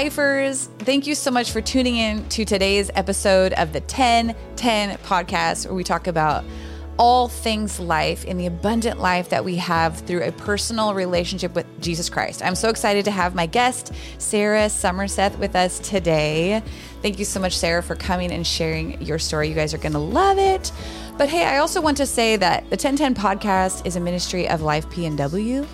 Lifers. Thank you so much for tuning in to today's episode of the 1010 podcast, where we talk about all things life in the abundant life that we have through a personal relationship with Jesus Christ. I'm so excited to have my guest, Sarah Somerseth, with us today. Thank you so much, Sarah, for coming and sharing your story. You guys are going to love it. But hey, I also want to say that the 1010 podcast is a ministry of Life PNW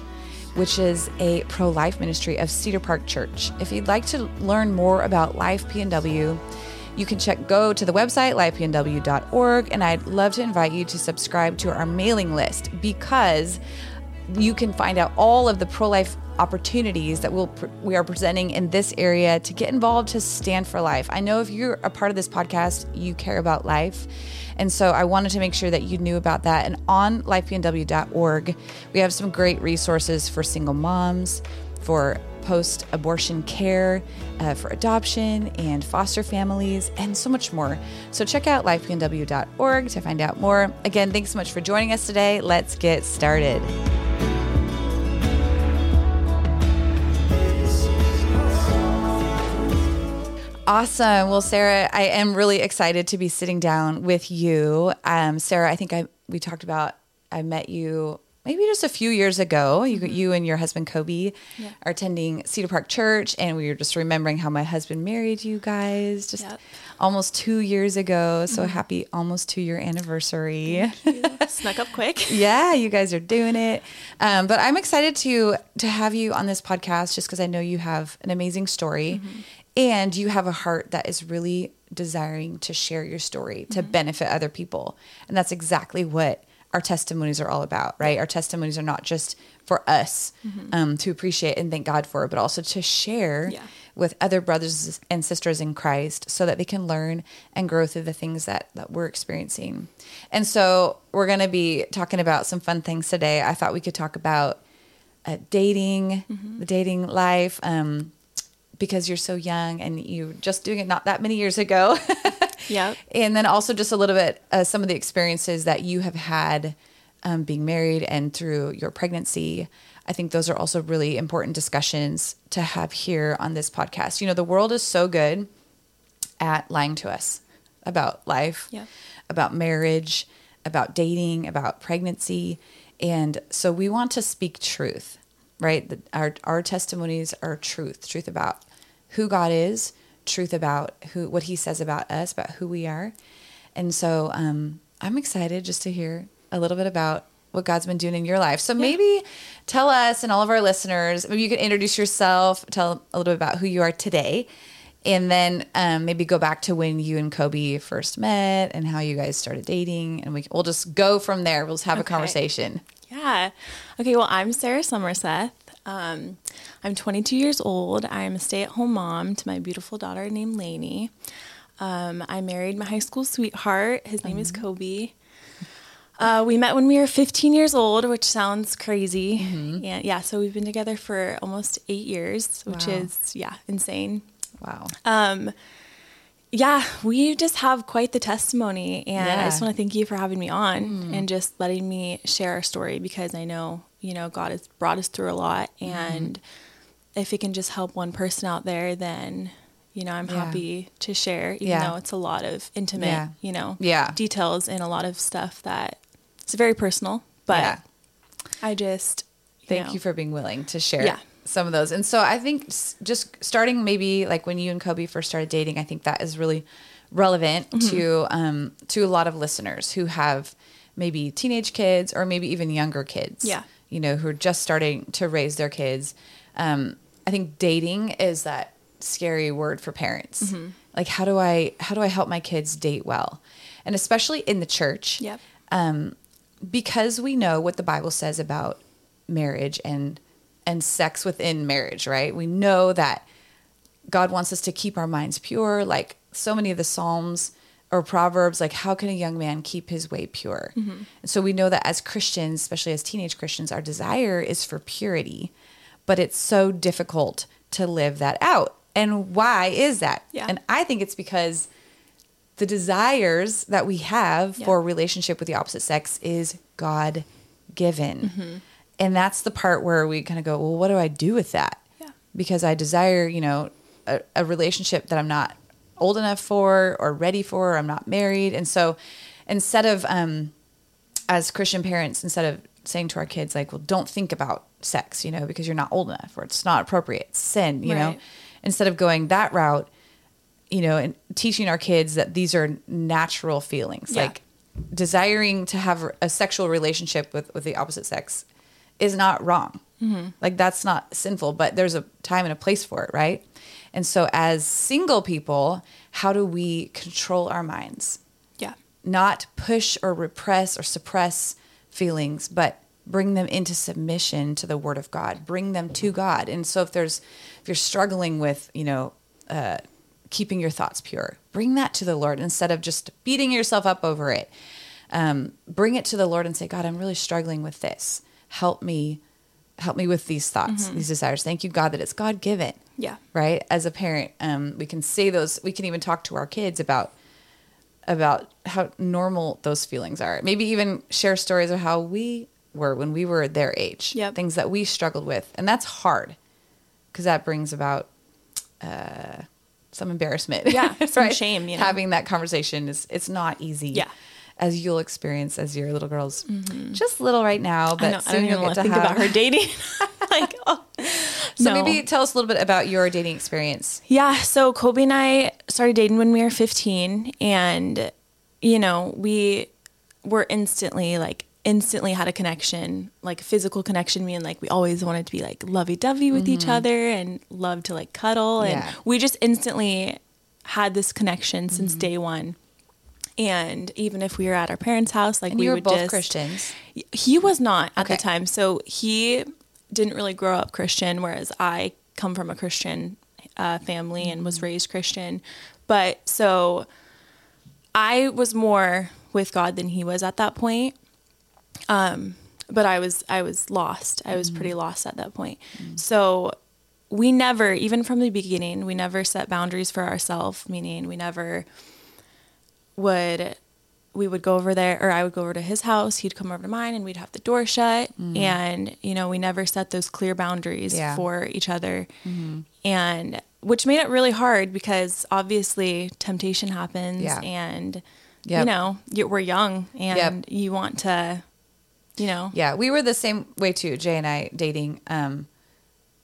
which is a pro life ministry of Cedar Park Church. If you'd like to learn more about Life PNW, you can check go to the website lifepnw.org and I'd love to invite you to subscribe to our mailing list because you can find out all of the pro life opportunities that we'll we are presenting in this area to get involved to stand for life. I know if you're a part of this podcast, you care about life and so I wanted to make sure that you knew about that. And on lifepnw.org, we have some great resources for single moms, for post abortion care, uh, for adoption and foster families, and so much more. So check out lifepnw.org to find out more. Again, thanks so much for joining us today. Let's get started. Awesome. Well, Sarah, I am really excited to be sitting down with you. Um, Sarah, I think I we talked about I met you maybe just a few years ago. You, mm-hmm. you and your husband Kobe yeah. are attending Cedar Park Church, and we were just remembering how my husband married you guys just yep. almost two years ago. So mm-hmm. happy almost two year anniversary! Snuck up quick. yeah, you guys are doing it. Um, but I'm excited to to have you on this podcast just because I know you have an amazing story. Mm-hmm and you have a heart that is really desiring to share your story to mm-hmm. benefit other people and that's exactly what our testimonies are all about right our testimonies are not just for us mm-hmm. um, to appreciate and thank god for but also to share yeah. with other brothers and sisters in christ so that they can learn and grow through the things that, that we're experiencing and so we're going to be talking about some fun things today i thought we could talk about uh, dating mm-hmm. the dating life um, because you're so young and you just doing it not that many years ago. yeah. And then also just a little bit uh, some of the experiences that you have had um, being married and through your pregnancy. I think those are also really important discussions to have here on this podcast. You know, the world is so good at lying to us about life, yeah. about marriage, about dating, about pregnancy. And so we want to speak truth, right? Our, our testimonies are truth, truth about who God is, truth about who what He says about us, about who we are. And so um, I'm excited just to hear a little bit about what God's been doing in your life. So yeah. maybe tell us and all of our listeners, maybe you can introduce yourself, tell a little bit about who you are today, and then um, maybe go back to when you and Kobe first met and how you guys started dating, and we we'll just go from there. We'll just have okay. a conversation. Yeah. Okay. Well, I'm Sarah Somerseth. Um, I'm 22 years old. I'm a stay at home mom to my beautiful daughter named Lainey. Um, I married my high school sweetheart. His name mm-hmm. is Kobe. Uh, we met when we were 15 years old, which sounds crazy. Mm-hmm. And yeah, so we've been together for almost eight years, which wow. is, yeah, insane. Wow. Um, yeah, we just have quite the testimony. And yeah. I just want to thank you for having me on mm. and just letting me share our story because I know you know, God has brought us through a lot. Mm-hmm. And mm-hmm. if it can just help one person out there, then, you know, I'm yeah. happy to share, even yeah. though it's a lot of intimate, yeah. you know, yeah. details and a lot of stuff that it's very personal. But I just, you thank know, you for being willing to share. Some of those. And so I think just starting maybe like when you and Kobe first started dating, I think that is really relevant mm-hmm. to um, to a lot of listeners who have maybe teenage kids or maybe even younger kids. Yeah you know, who are just starting to raise their kids. Um, I think dating is that scary word for parents. Mm-hmm. Like, how do I how do I help my kids date well, and especially in the church? Yep. Um, because we know what the Bible says about marriage and and sex within marriage, right? We know that God wants us to keep our minds pure. Like so many of the Psalms or proverbs like how can a young man keep his way pure mm-hmm. and so we know that as christians especially as teenage christians our desire is for purity but it's so difficult to live that out and why is that yeah. and i think it's because the desires that we have yeah. for relationship with the opposite sex is god given mm-hmm. And that's the part where we kind of go well what do i do with that yeah. because i desire you know a, a relationship that I'm not old enough for or ready for, or I'm not married. And so instead of, um, as Christian parents, instead of saying to our kids, like, well, don't think about sex, you know, because you're not old enough or it's not appropriate, it's sin, you know, instead of going that route, you know, and teaching our kids that these are natural feelings, Yeah. like desiring to have a sexual relationship with, with the opposite sex is not wrong. Like that's not sinful, but there's a time and a place for it, right? And so as single people, how do we control our minds? Yeah. Not push or repress or suppress feelings, but bring them into submission to the word of God. Bring them to God. And so if there's if you're struggling with, you know, uh keeping your thoughts pure, bring that to the Lord instead of just beating yourself up over it. Um, bring it to the Lord and say, God, I'm really struggling with this. Help me, help me with these thoughts, these desires. Thank you, God, that it's God given. Yeah. Right. As a parent, um, we can say those. We can even talk to our kids about about how normal those feelings are. Maybe even share stories of how we were when we were their age. Yep. Things that we struggled with, and that's hard because that brings about uh, some embarrassment. Yeah, some shame, you know? Having that conversation is it's not easy. Yeah. As you'll experience as your little girls, just little right now, but I, know, I soon don't even you'll want get to think have. about her dating. like, oh. So No. maybe tell us a little bit about your dating experience. Yeah, so Kobe and I started dating when we were 15 and you know, we were instantly like instantly had a connection, like a physical connection meaning like we always wanted to be like lovey-dovey with each other and love to like cuddle and Mm-hmm. Yeah. we just instantly had this connection since Mm-hmm. day 1. And even if we were at our parents' house, like And we were would both just Christians. he was not at Okay. the time. So he didn't really grow up Christian, whereas I come from a Christian uh, family and was raised Christian. But so I was more with God than he was at that point. Um, but I was I was lost. I was pretty lost at that point. So we never, even from the beginning, we never set boundaries for ourselves. Meaning, we never would we would go over there or I would go over to his house, he'd come over to mine and we'd have the door shut and you know, we never set those clear boundaries Yeah. for each other. And which made it really hard because obviously temptation happens Yeah. and Yep. you know, you, we're young and Yep. you want to you know. Yeah, we were the same way too, Jay and I dating. Um,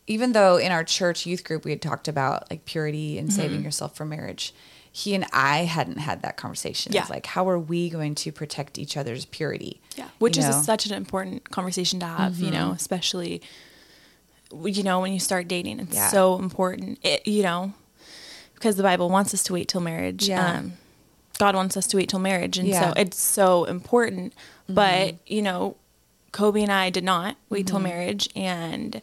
even though in our church youth group we had talked about like purity and saving Mm-hmm. yourself for marriage, he and I hadn't had that conversation. Yeah. Like, how are we going to protect each other's purity? Yeah, which You is? Mm-hmm. such an important conversation to have, you know, especially you know when you start dating. It's Yeah. so important, it, you know, because the Bible wants us to wait till marriage. Yeah. Um, God wants us to wait till marriage, and Yeah. so it's so important. But you know, Kobe and I did not wait till marriage, and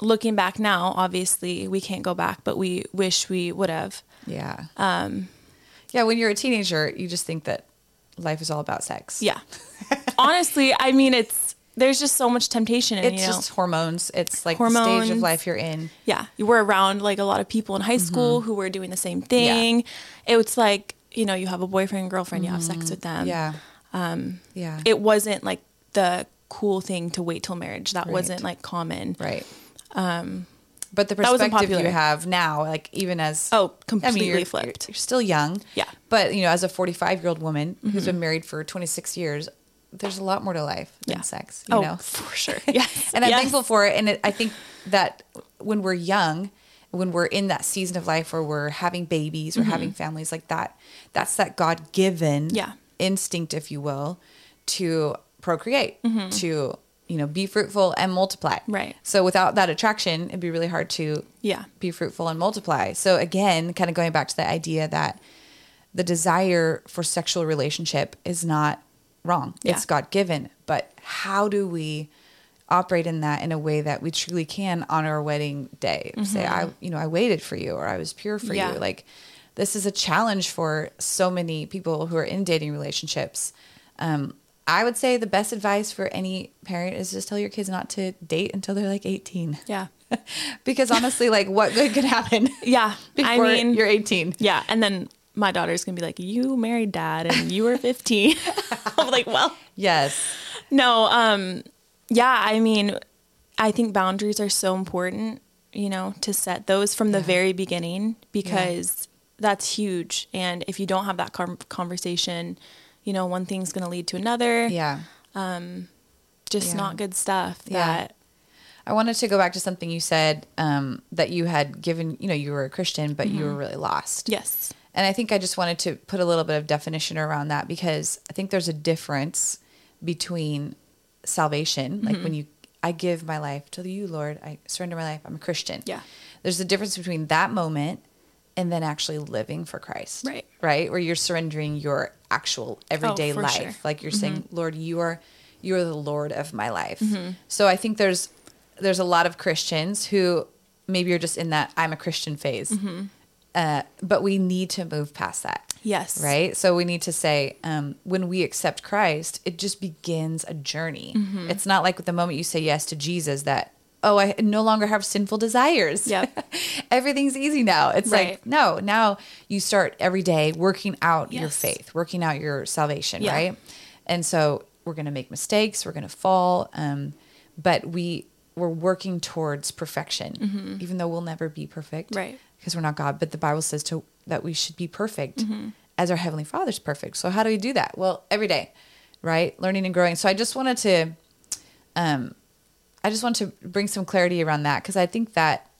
looking back now, obviously we can't go back, but we wish we would have. Yeah. Um, yeah, when you're a teenager, you just think that life is all about sex. Yeah, honestly, I mean, it's there's just so much temptation, and It's you know, just hormones. It's like the stage of life you're in. yeah, you were around like a lot of people in high school who were doing the same thing. It was like, you know, you have a boyfriend, girlfriend, you have sex with them. yeah. Um, yeah. It wasn't like the cool thing to wait till marriage. That Right. wasn't like common. right. Um, but the perspective you have now, like even as Oh, I mean, completely you're, flipped. You're, still young. Yeah. Mm-hmm. But, you know, as a 45 year old woman who's been married for 26 years, there's a lot more to life than Yeah. sex, you oh, know? for sure. Yes. and I'm Yes. thankful for it. And it, I think that when we're young, when we're in that season of life where we're having babies or having families like that, that's that God given Mm-hmm. Yeah. instinct, if you will, to procreate, Mm-hmm. to, you know, be fruitful and multiply. Right. So without that attraction, it'd be really hard to Yeah. be fruitful and multiply. So again, kind of going back to the idea that the desire for sexual relationship is not wrong. Yeah. It's God given. But how do we operate in that in a way that we truly can on our wedding day? Say, I you know, I waited for you or I was pure for Mm-hmm. Yeah. you. Like this is a challenge for so many people who are in dating relationships. Um, I would say the best advice for any parent is just tell your kids not to date until they're like 18 Yeah. because honestly, like what good could happen? Yeah. Before I mean, you're 18. yeah. And then my daughter's going to be like, you married dad and you were 15. I'm like, well, Yes. No, um, yeah, I mean, I think boundaries are so important. you know, to set those from the Yeah. very beginning because that's huge. And if you don't have that con- conversation, you know, one thing's going to lead to another. Yeah. Just Yeah. not good stuff. Yeah. I wanted to go back to something you said um, that you had given, you know, you were a Christian, but you were really lost. yes. And I think I just wanted to put a little bit of definition around that because I think there's a difference between salvation, Mm-hmm. like when you, I give my life to you, Lord, I surrender my life, I'm a Christian. Yeah. There's a difference between that moment and then actually living for Christ. Right. Right. Where you're surrendering your actual everyday Oh, life. sure. Mm-hmm. Like you're saying, Lord, you are, you are the Lord of my life. Mm-hmm. So I think there's, there's a lot of Christians who maybe you're just in that I'm a Christian phase. Mm-hmm. Uh, but we need to move past that. Yes. Right. So we need to say, um, when we accept Christ, it just begins a journey. Mm-hmm. It's not like the moment you say yes to Jesus that, oh, I no longer have sinful desires. Yeah. Everything's easy now. It's like, no, now you start every day working out your faith, working out your salvation. Yeah. Right. And so we're going to make mistakes. We're going to fall. Um, but we, we're working towards perfection, even though we'll never be perfect Mm-hmm. Right. because we're not God. But the Bible says to that we should be perfect Mm-hmm. as our heavenly Father's perfect. So how do we do that? Well, every day, right? Learning and growing. So I just wanted to, um, I just want to bring some clarity around that because I think that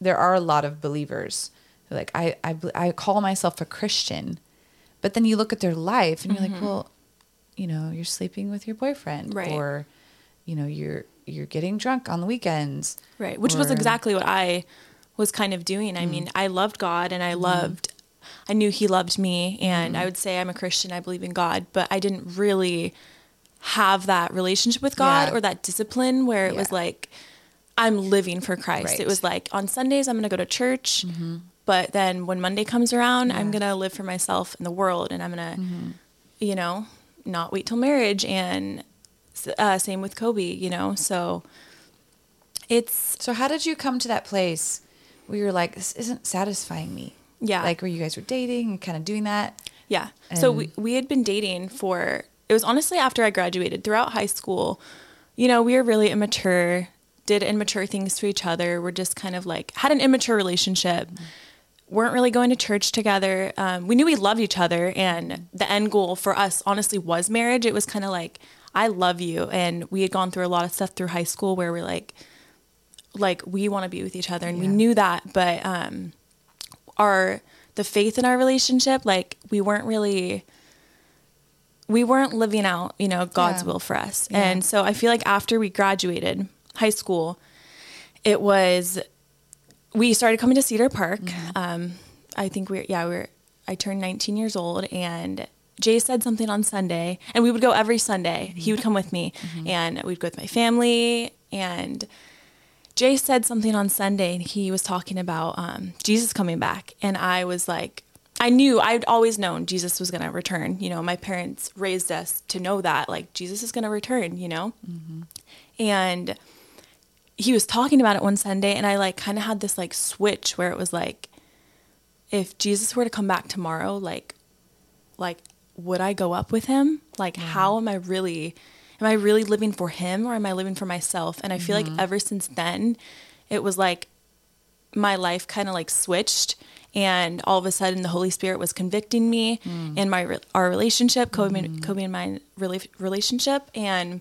there are a lot of believers who like I I I call myself a Christian, but then you look at their life and you're like, mm-hmm. well, you know, you're sleeping with your boyfriend, Mm-hmm. Right. or you know, you're you're getting drunk on the weekends, Right. Which was exactly what I was kind of doing. I mm. mean, I loved God and I mm-hmm. loved, I knew He loved me. And mm-hmm. I would say I'm a Christian, I believe in God, but I didn't really have that relationship with God Yeah. or that discipline where it was like, I'm living for Christ. Right. It was like on Sundays, I'm going to go to church. But then when Monday comes around, I'm going to live for myself in the world and I'm going to, you know, not wait till marriage. And uh, same with Kobe, you know? So it's, So how did you come to that place where you're like, this isn't satisfying me? Yeah. Like where you guys were dating and kind of doing that? Yeah. so we, we had been dating for, it was honestly after I graduated throughout high school. You know, we were really immature, did immature things to each other. We're just kind of like, had an immature relationship, weren't really going to church together. Um, we knew we loved each other. And the end goal for us, honestly, was marriage. It was kind of like, I love you. And we had gone through a lot of stuff through high school where we're like, like we want to be with each other and we knew that but um our the faith in our relationship like we weren't really we weren't living out you know god's Yeah. will for us Yeah. and so i feel like after we graduated high school it was we started coming to cedar park Mm-hmm. um i think we're yeah we're i turned 19 years old and jay said something on sunday and we would go every sunday he would come with me Mm-hmm. and we'd go with my family and Jay said something on Sunday and he was talking about um, Jesus coming back. And I was like, I knew, I'd always known Jesus was going to return. You know, my parents raised us to know that, like, Jesus is going to return, you know? Mm-hmm. And he was talking about it one Sunday and I, like, kind of had this, like, switch where it was like, if Jesus were to come back tomorrow, like, like, would I go up with him? Like, how am I really, am I really living for him or am I living for myself? And I feel like mm-hmm. ever since then, it was like my life kind of like switched. And all of a sudden, the Holy Spirit was convicting me in my our relationship, Kobe, and Kobe and my relationship, and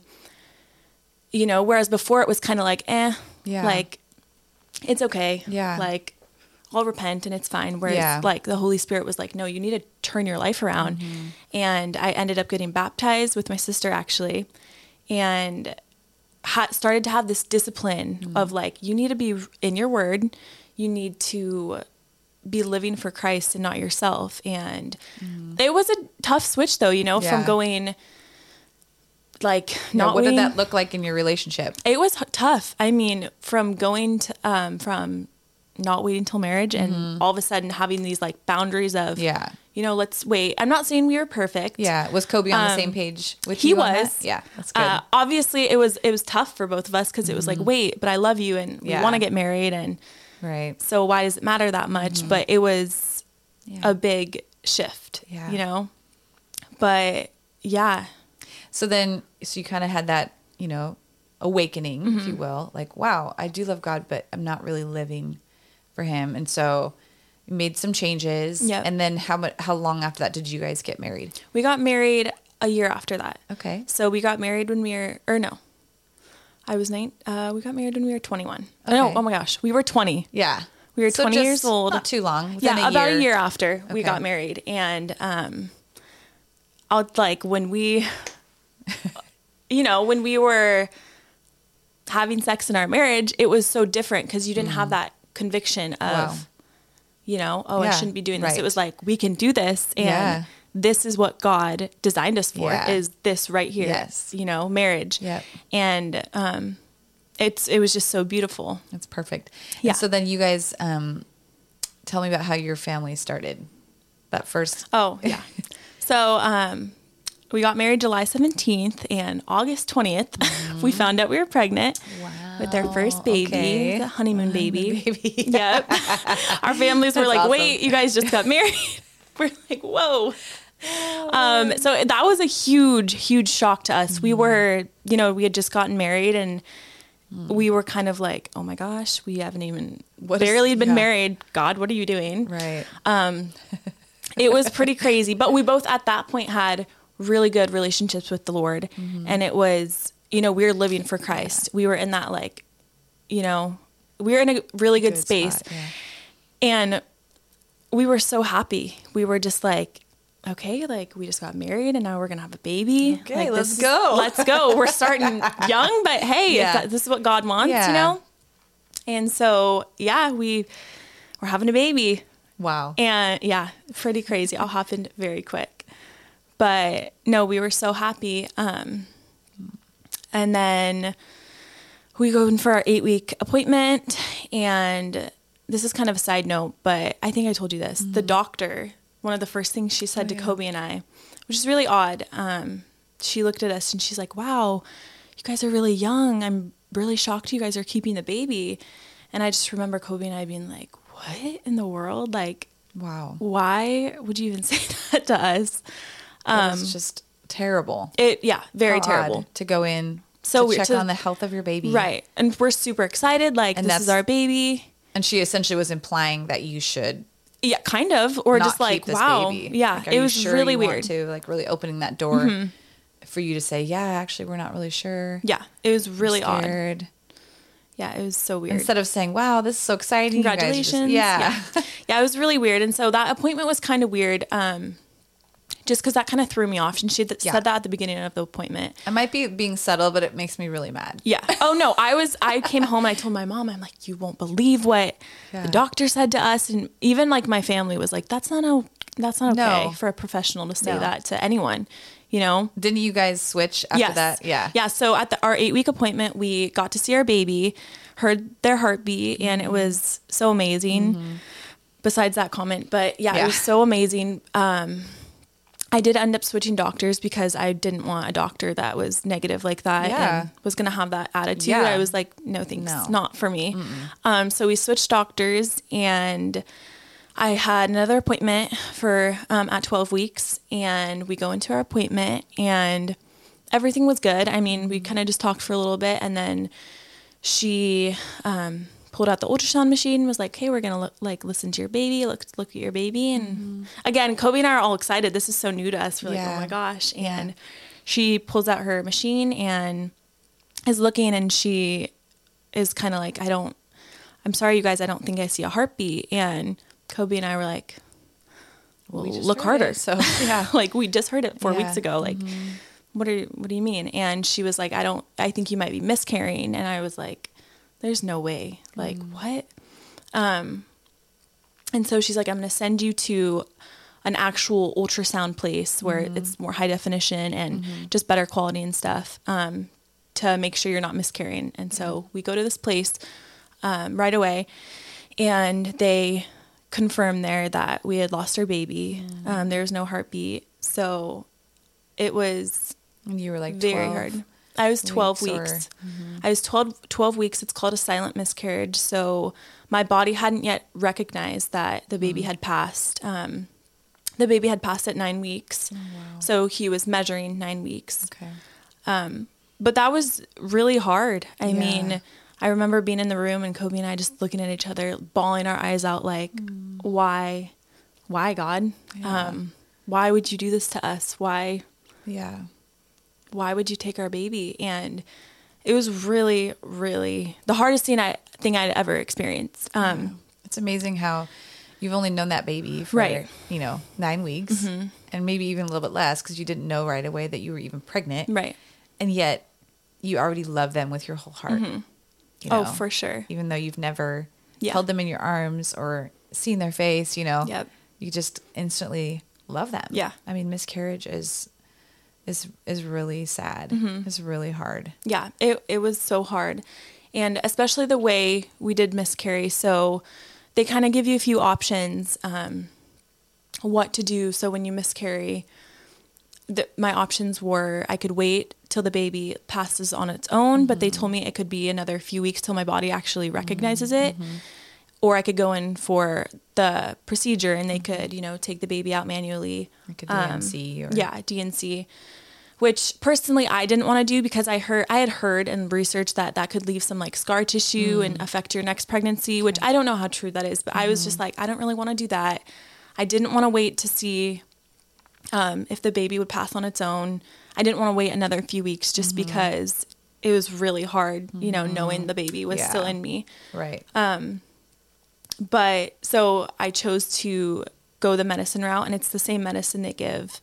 you know, whereas before it was kind of like, eh, Yeah. like it's okay, Yeah. like I'll repent and it's fine. Whereas Yeah. like the Holy Spirit was like, no, you need to turn your life around. Mm-hmm. And I ended up getting baptized with my sister actually, and ha- started to have this discipline Mm-hmm. of like, you need to be in your word, you need to be living for Christ and not yourself. And it was a tough switch though, you know, from Mm-hmm. Going like Now, not what did that look like in your relationship? it was tough. I mean, from going to um, from not waiting till marriage and all of a sudden having these like boundaries of Mm-hmm. Yeah. you know, let's wait. I'm not saying we were perfect. Yeah. Was Kobe on the Um, same page with he was. Yeah. That's good. Uh, obviously, it was it was tough for both of us because it was like, wait, but I love you and we want to get married, and right. so why does it matter that much? But it was Mm-hmm. Yeah. a big shift. Yeah. You know, but yeah, So then, so you kind of had that, you know, awakening, Mm-hmm. if you will. Like, wow, I do love God, but I'm not really living for Him. And so, you made some changes. Yep. And then, how much? How long after that did you guys get married? We got married a year after that. Okay. So we got married when we were, or no, I was nine. Uh, we got married when we were 21. No, oh my gosh, we were 20. Yeah. We were So 20 just years old. Not too long. yeah, a about year. a year after we got married, and um, I'll like when we, you know, when we were having sex in our marriage, it was so different because you didn't have that conviction of, Mm. Wow. you know, oh, I shouldn't be doing this. right. It was like we can do this, and Yeah. This is what God designed us for. Yeah. Is this right here? Yes. you know, marriage. Yep. and um, it's it was just so beautiful. That's perfect. Yeah. And so then you guys um, tell me about how your family started. That first. Oh, yeah. so um, we got married July 17th, and August 20th, we found out we were pregnant with our first baby, okay. the honeymoon baby. baby. Yep. our families were like, awesome. wait, you guys just got married. we're like, whoa. Um, so that was a huge, huge shock to us. Mm-hmm. We were, you know, we had just gotten married and Mm. we were kind of like, oh my gosh, we haven't even What is- barely been yeah. married. God, what are you doing? Right. it was pretty crazy. But we both at that point had really good relationships with the Lord. Mm-hmm. And it was, you know, we were living for Christ. We were in that, like, you know, we were in a really good, Good space. spot, yeah. And we were so happy. We were just like, okay, like we just got married and now we're gonna have a baby. Okay, like, let's this go. let's go. We're starting young, but hey, Yeah. that, this is what God wants, Yeah. you know. And so, yeah, we we're having a baby. Wow. And yeah, pretty crazy. All happened very quick. But no, we were so happy. Um, and then we go in for our eight week appointment. And this is kind of a side note, but I think I told you this. The doctor, one of the first things she said to Kobe and I, which is really odd, um, she looked at us and she's like, wow, you guys are really young. I'm really shocked you guys are keeping the baby. And I just remember Kobe and I being like, what in the world? Like, wow. why would you even say that to us? It's just terrible. It, yeah, very How terrible. to go in So to check to- on the health of your baby. Right. And we're super excited. Like, And this is our baby. And she essentially was implying that you should Yeah, kind of. Or just like, wow. baby. Yeah, Like, it was sure really weird. Mm-hmm. To like really opening that door for you to say, yeah, actually, we're not really sure. Yeah, it was really odd. Yeah, it was so weird. Instead of saying, wow, this is so exciting. are just- Congratulations. yeah. yeah. Yeah, it was really weird. And so that appointment was kind of weird. Um, just because that kind of threw me off. And she th- Yeah. said that at the beginning of the appointment. I might be being subtle, but it makes me really mad. Yeah. Oh no, I was. I came home and I told my mom. I'm like, you won't believe what Yeah. the doctor said to us, and even like my family was like, that's not a, That's not okay No. for a professional to say No. that to anyone. You know. Didn't you guys switch after yes. that? Yeah. Yeah. So at the, our eight week appointment, we got to see our baby, heard their heartbeat, and Mm-hmm. it was so amazing. Besides that comment, but yeah, Yeah. it was so amazing. Um, I did end up switching doctors because I didn't want a doctor that was negative like that Yeah. and was going to have that attitude. Yeah. I was like, no, thanks, No. not for me. Um, so we switched doctors and I had another appointment for um, at 12 weeks, and we go into our appointment, and everything was good. I mean, we kind of just talked for a little bit, and then she um, pulled out the ultrasound machine, was like, "Hey, we're gonna look, like listen to your baby, look look at your baby." And again, Kobe and I are all excited. This is so new to us. We're like, "Oh my gosh!" And she pulls out her machine and is looking, and she is kind of like, "I don't." I'm sorry, you guys. I don't think I see a heartbeat. And Kobe and I were like, "Well, We look harder." it, so, yeah. like we just heard it four Yeah. Mm-hmm. weeks ago. Like, what are what do you mean? And she was like, "I don't. I think you might be miscarrying." And I was like, "There's no way. Like Mm. what?" Um, and so she's like, "I'm going to send you to." An actual ultrasound place where Mm-hmm. it's more high definition and just better quality and stuff um, to make sure you're not miscarrying. And so we go to this place um, right away, and they confirmed there that we had lost our baby. Mm. Um, there was no heartbeat, so it was And you were like very 12. hard. I was 12 weeks or- weeks. I was 12, 12 weeks. It's called a silent miscarriage. So my body hadn't yet recognized that the Mm. baby had passed. Um, the baby had passed at nine weeks. Oh, So he was measuring nine weeks Okay. but that was really hard. I Yeah. mean, I remember being in the room and Kobe and I just looking at each other, bawling our eyes out, like, why, why God, Yeah. um, why would you do this to us? Why, Yeah. Why would you take our baby? And it was really, really the hardest thing I thing I'd ever experienced. Um, It's amazing how you've only known that baby for, Right. you know, nine weeks and maybe even a little bit less because you didn't know right away that you were even pregnant. Right. And yet you already love them with your whole heart. you Oh, for sure. Even though you've never Yeah. held them in your arms or seen their face, you know, Yep. you just instantly love them. Yeah. I mean, miscarriage is is is really sad. Mm-hmm. It's really hard. Yeah, it it was so hard. And especially the way we did miscarry. So they kind of give you a few options um, what to do. So when you miscarry, the, my options were I could wait till the baby passes on its own, but they mm-hmm. told me it could be another few weeks till my body actually recognizes it. Mm-hmm. Or I could go in for the procedure and they could, you know, take the baby out manually. Like a Um, D&C or yeah, D&C, which personally I didn't want to do because I heard I had heard and researched that that could leave some like scar tissue Mm. and affect your next pregnancy, which I don't know how true that is, but I was Mm-hmm. just like I don't really want to do that. I didn't want to wait to see um, if the baby would pass on its own. I didn't want to wait another few weeks just Mm-hmm. because it was really hard, you know, knowing the baby was still in me. right. But so I chose to go the medicine route, and it's the same medicine they give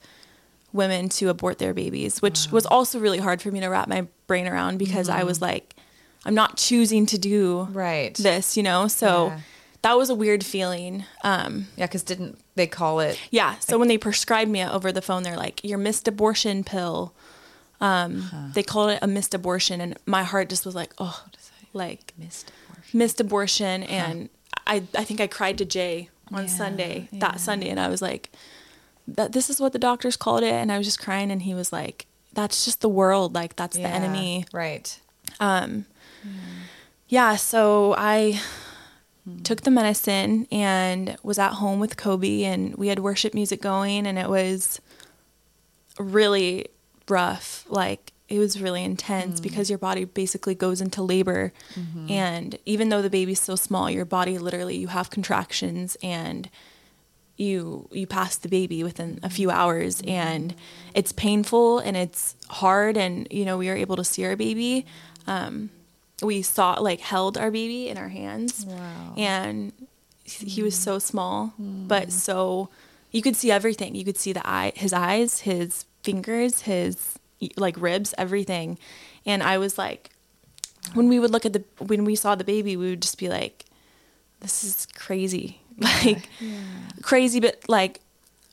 women to abort their babies, which was also really hard for me to wrap my brain around because I was like, I'm not choosing to do Mm-hmm. Right. this, you know? So Yeah. that was a weird feeling. Um, Yeah, because didn't they call it? yeah. So when they prescribed me over the phone, they're like, your missed abortion pill. Um, They called it a missed abortion, and my heart just was like, oh, like Missed abortion. missed abortion and I, I think I cried to Jay one Yeah, Sunday, yeah. that Sunday, and I was like, that this is what the doctors called it, and I was just crying, and he was like, that's just the world, like that's the enemy. Right. Um. Yeah, so I took the medicine and was at home with Kobe, and we had worship music going, and it was really rough. Like it was really intense mm. because your body basically goes into labor, mm-hmm. and even though the baby's so small, your body literally you have contractions and you you pass the baby within a few mm-hmm. hours. And mm-hmm. it's painful and it's hard and you know we were able to see our baby. Um, we saw like held our baby in our hands. Wow. and he was so small but mm. so you could see everything. You could see the eye his eyes his fingers his like ribs everything. And i was like when we would look at the when we saw the baby we would just be like this is crazy. Like crazy but like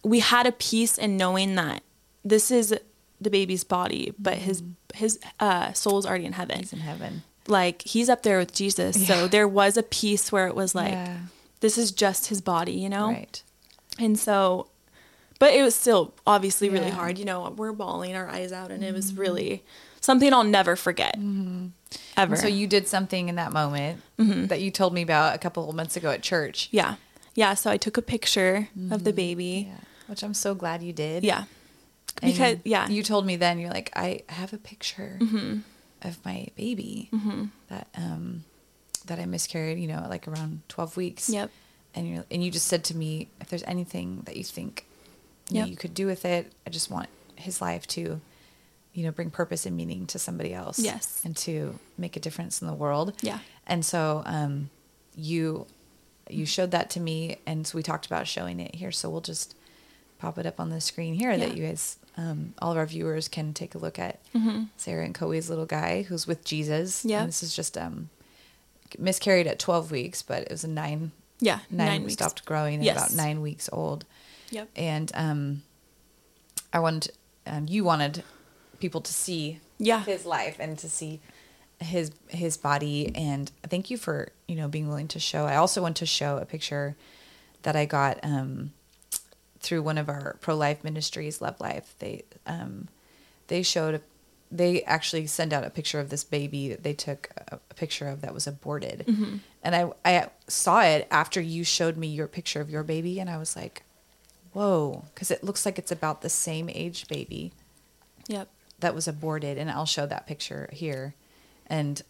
we had a peace in knowing that this is the baby's body but his his uh soul's already in heaven. He's in heaven. like he's up there with jesus. So there was a peace where it was like Yeah. this is just his body you know? Right. and so but it was still obviously really Yeah. Mm-hmm. hard you know we're bawling our eyes out and it was mm-hmm. really something i'll never forget mm-hmm. ever And so you did something in that moment mm-hmm. that you told me about a couple of months ago at church. yeah yeah so i took a picture of the baby Yeah. Which I'm so glad you did. yeah And because yeah you told me then you're like I have a picture of my baby that um that I miscarried. You know, like around 12 weeks. Yep. And you and you just said to me, if there's anything that you think Yep. you could do with it, I just want his life to, you know, bring purpose and meaning to somebody else. Yes. And to make a difference in the world. Yeah. And so um, you you showed that to me, and so we talked about showing it here. So we'll just pop it up on the screen here that you guys, um, all of our viewers, can take a look at Sarah and Kobe's little guy who's with Jesus. Mm-hmm. Yeah. And this is just um, miscarried at twelve weeks, but it was a nine yeah nine, nine, weeks stopped growing at Yes. about nine weeks old. Yep And um, I wanted, um, you wanted people to see Yeah. his life and to see his his body. And thank you for you know being willing to show. I also want to show a picture that I got um, through one of our pro life ministries, Love Life. They um, they showed. A, they actually send out a picture of this baby that they took a, a picture of that was aborted, and I I saw it after you showed me your picture of your baby, and I was like, whoa, because it looks like it's about the same age baby. yep that was aborted, and I'll show that picture here, and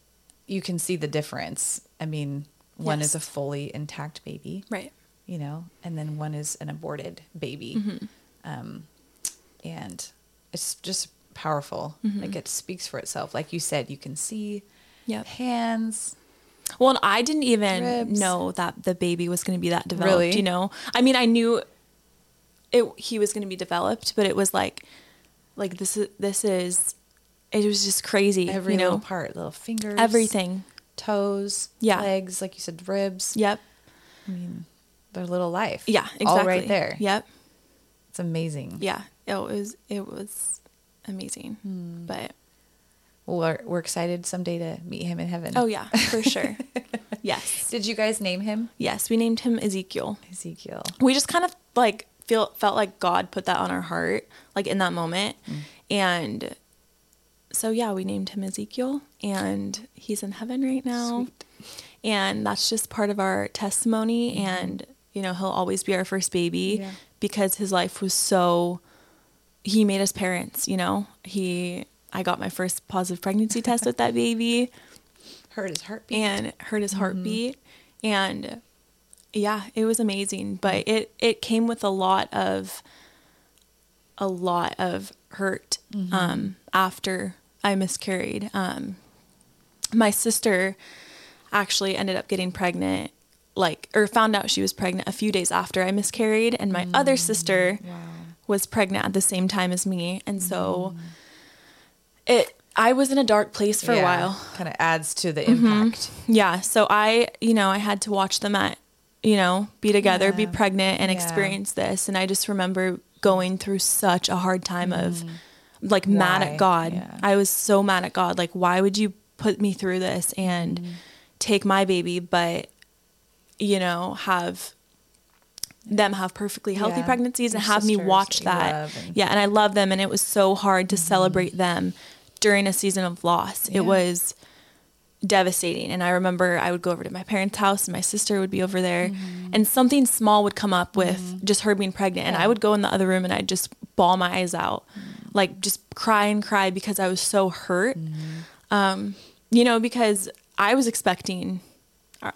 you can see the difference. I mean, one Yes. is a fully intact baby, Right. you know, and then one is an aborted baby, Mm-hmm. um, and it's just powerful. Mm-hmm. Like it speaks for itself. Like you said, you can see Yep. hands. Well, and I didn't even Ribs. know that the baby was going to be that developed. Really? You know, I mean, I knew it. He was going to be developed, but it was like, like this is this is. It was just crazy. Every you know, little part, little fingers, everything. toes, Yeah. legs, like you said, ribs. Yep. I mean, their little life. Yeah. Exactly. All right there. Yep. It's amazing. Yeah. It was. It was amazing. Hmm. But we're, we're excited someday to meet him in heaven. oh yeah, for sure. yes. Did you guys name him Yes. We named him Ezekiel. Ezekiel? we just kind of like feel felt like God put that on our heart, like in that moment, mm. and so yeah, we named him Ezekiel, and he's in heaven right now, Sweet. and that's just part of our testimony, mm-hmm. and you know he'll always be our first baby Yeah. because his life was so. He made us parents, you know. He, I got my first positive pregnancy test with that baby Heard his heartbeat. and heard his mm-hmm. heartbeat and yeah it was amazing but it it came with a lot of a lot of hurt um after i miscarried. Um my sister actually ended up getting pregnant like or found out she was pregnant a few days after i miscarried and my other sister was pregnant at the same time as me and so it i was in a dark place for a while. Kind of adds to the impact. yeah. So I, you know, I had to watch them at, you know, be together, be pregnant, and Yeah. experience this. And I just remember going through such a hard time of like mad Mm. At God. Yeah. I was so mad at God. Like, why would you put me through this and Mm. take my baby, but, you know, have them have perfectly healthy Yeah. pregnancies and Your have me watch that you that. love and- Yeah, and I love them and it was so hard to celebrate them during a season of loss. Yeah. It was devastating. And I remember I would go over to my parents' house and my sister would be over there mm-hmm. and something small would come up with mm-hmm. just her being pregnant. And Yeah. I would go in the other room and I'd just bawl my eyes out, mm. like just cry and cry because I was so hurt. Mm-hmm. Um, you know, because I was expecting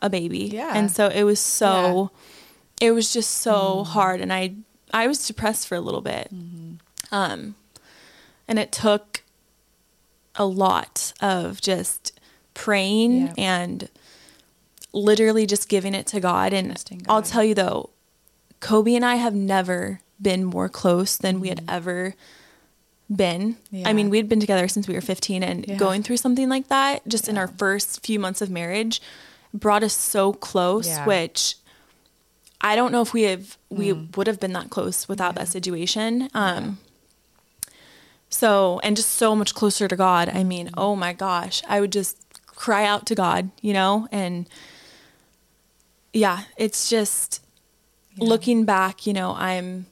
a- baby. Yeah. And so it was so, it was just so hard. And I, I was depressed for a little bit. Um, and it took a lot of just praying Yeah. and literally just giving it to God. And Trusting I'll tell you though, Kobe and I have never been more close than we had mm-hmm. ever been. Yeah. I mean, we'd been together since we were 15 and Yeah. going through something like that just in our first few months of marriage brought us so close, Yeah. which I don't know if we have we mm. would have been that close without that situation. Um so and just so much closer to God. I mm-hmm. mean, oh my gosh, I would just cry out to God, you know, and yeah, it's just looking back, you know, I'm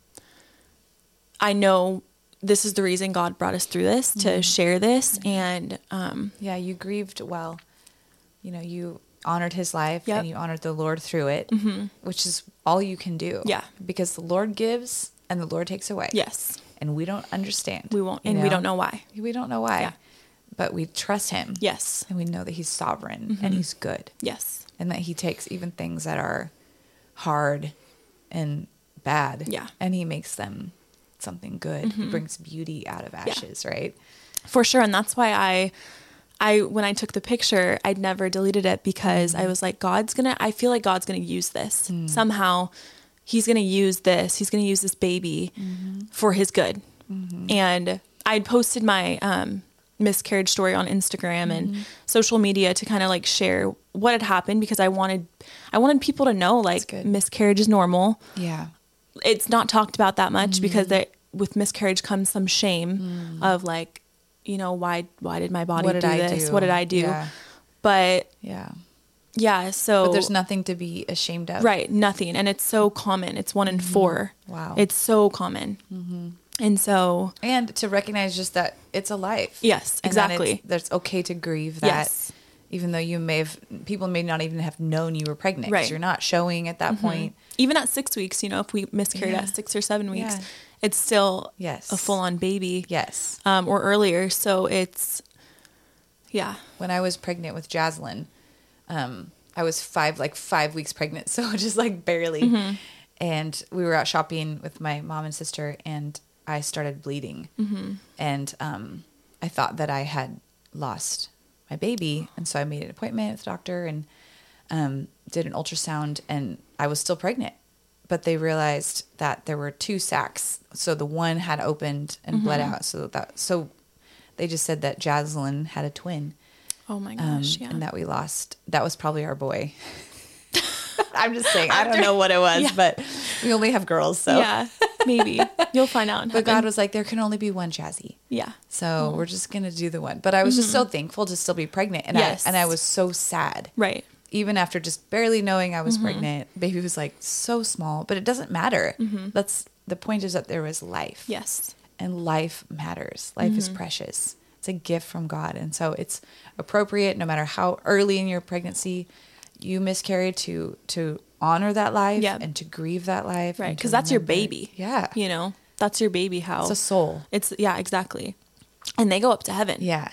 I know this is the reason God brought us through this to mm-hmm. share this mm-hmm. and um Yeah, you grieved well. You know, you honored his life Yep. and you honored the Lord through it, mm-hmm. which is all you can do. Yeah. Because the Lord gives and the Lord takes away. yes, And we don't understand. we won't and we don't know why. We don't know why. Yeah. But we trust him. Yes. And we know that he's sovereign Mm-hmm. and he's good. Yes. And that he takes even things that are hard and bad. Yeah. And he makes them something good. He mm-hmm. brings beauty out of ashes, right? For sure, and that's why I I when I took the picture, I'd never deleted it because I mm-hmm. was like God's to I feel like God's to use this. Mm. Somehow he's to use this. He's to use this baby mm-hmm. for his good. And I'd posted my um miscarriage story on Instagram and social media to kind of like share what had happened because I wanted I wanted people to know like miscarriage is normal Yeah. it's not talked about that much Mm-hmm. because with miscarriage comes some shame of like you know why why did my body What did do I this do? what did i do Yeah. but Yeah. yeah so But there's nothing to be ashamed of. right nothing and it's so common it's one in four Mm-hmm. Wow. it's so common and so And to recognize just that it's a life. Yes, And that it's- exactly. That's okay to grieve that. Yes. Even though you may have, people may not even have known you were pregnant. Right. Mm-hmm. You're not showing at that point. even at six weeks you know if we miscarried Yeah. at six or seven weeks Yeah. it's still Yes. a full on baby. Yes. Um, or earlier. So it's, yeah. When I was pregnant with Jaslyn, um, I was five, like five weeks pregnant, so just like barely. Mm-hmm. And we were out shopping with my mom and sister, and I started bleeding. Mm-hmm. And um, I thought that I had lost my baby, and so I made an appointment with the doctor and um, did an ultrasound, and I was still pregnant. But they realized that there were two sacs, so the one had opened and bled Mm-hmm. out. So that so they just said that Jaslyn had a twin Oh my um, gosh. yeah. and that we lost. That was probably our boy. I'm just saying. I don't know what it was, Yeah. but we only have girls, so. yeah. Maybe. You'll find out. But God was like, there can only be one Jazzy, yeah. so we're just gonna do the one. But I was just so thankful to still be pregnant, and Mm-hmm. Yes. I and I was so sad, Right. even after just barely knowing I was Mm-hmm. pregnant. Baby was like so small, but it doesn't matter. That's the point is that there was life. Yes. and life matters. Life is Mm-hmm. precious. It's a gift from God. And so it's appropriate no matter how early in your pregnancy you miscarried to to honor that life Yeah. and to grieve that life. Right. Because that's your baby. Yeah. You know, that's your baby. How It's a soul. It's yeah, exactly. And they go up to heaven. Yeah.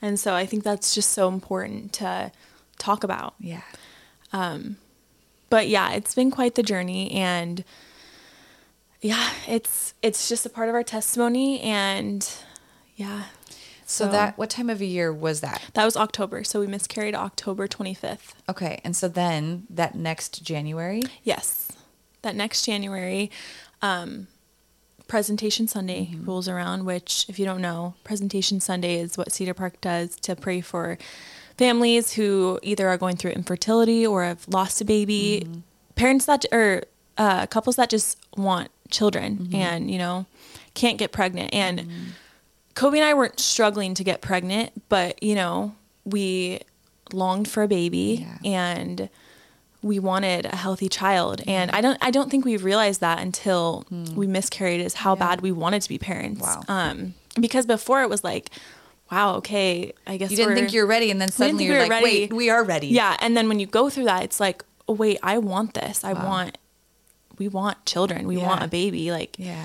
And so I think that's just so important to talk about. Yeah. Um, but yeah, it's been quite the journey and yeah, it's it's just a part of our testimony and yeah. So, that what time of a year was that? that was October. So we miscarried October 25th. Okay. And so then that next January. Yes. That next January, um, Presentation Sunday Mm-hmm. rolls around, which, if you don't know, Presentation Sunday is what Cedar Park does to pray for families who either are going through infertility or have lost a baby, Mm-hmm. parents that, or uh, couples that just want children Mm-hmm. and, you know, can't get pregnant. And Kobe and I weren't struggling to get pregnant, but, you know, we longed for a baby Yeah. and we wanted a healthy child and i don't i don't think we realized that until we miscarried is how. Yeah. bad we wanted to be parents Wow. um because before it was like wow okay i guess You didn't think you're ready, and then suddenly you're like, ready. wait, we are ready. yeah and then when you go through that it's like oh wait i want this i want we want children we want a baby like Yeah.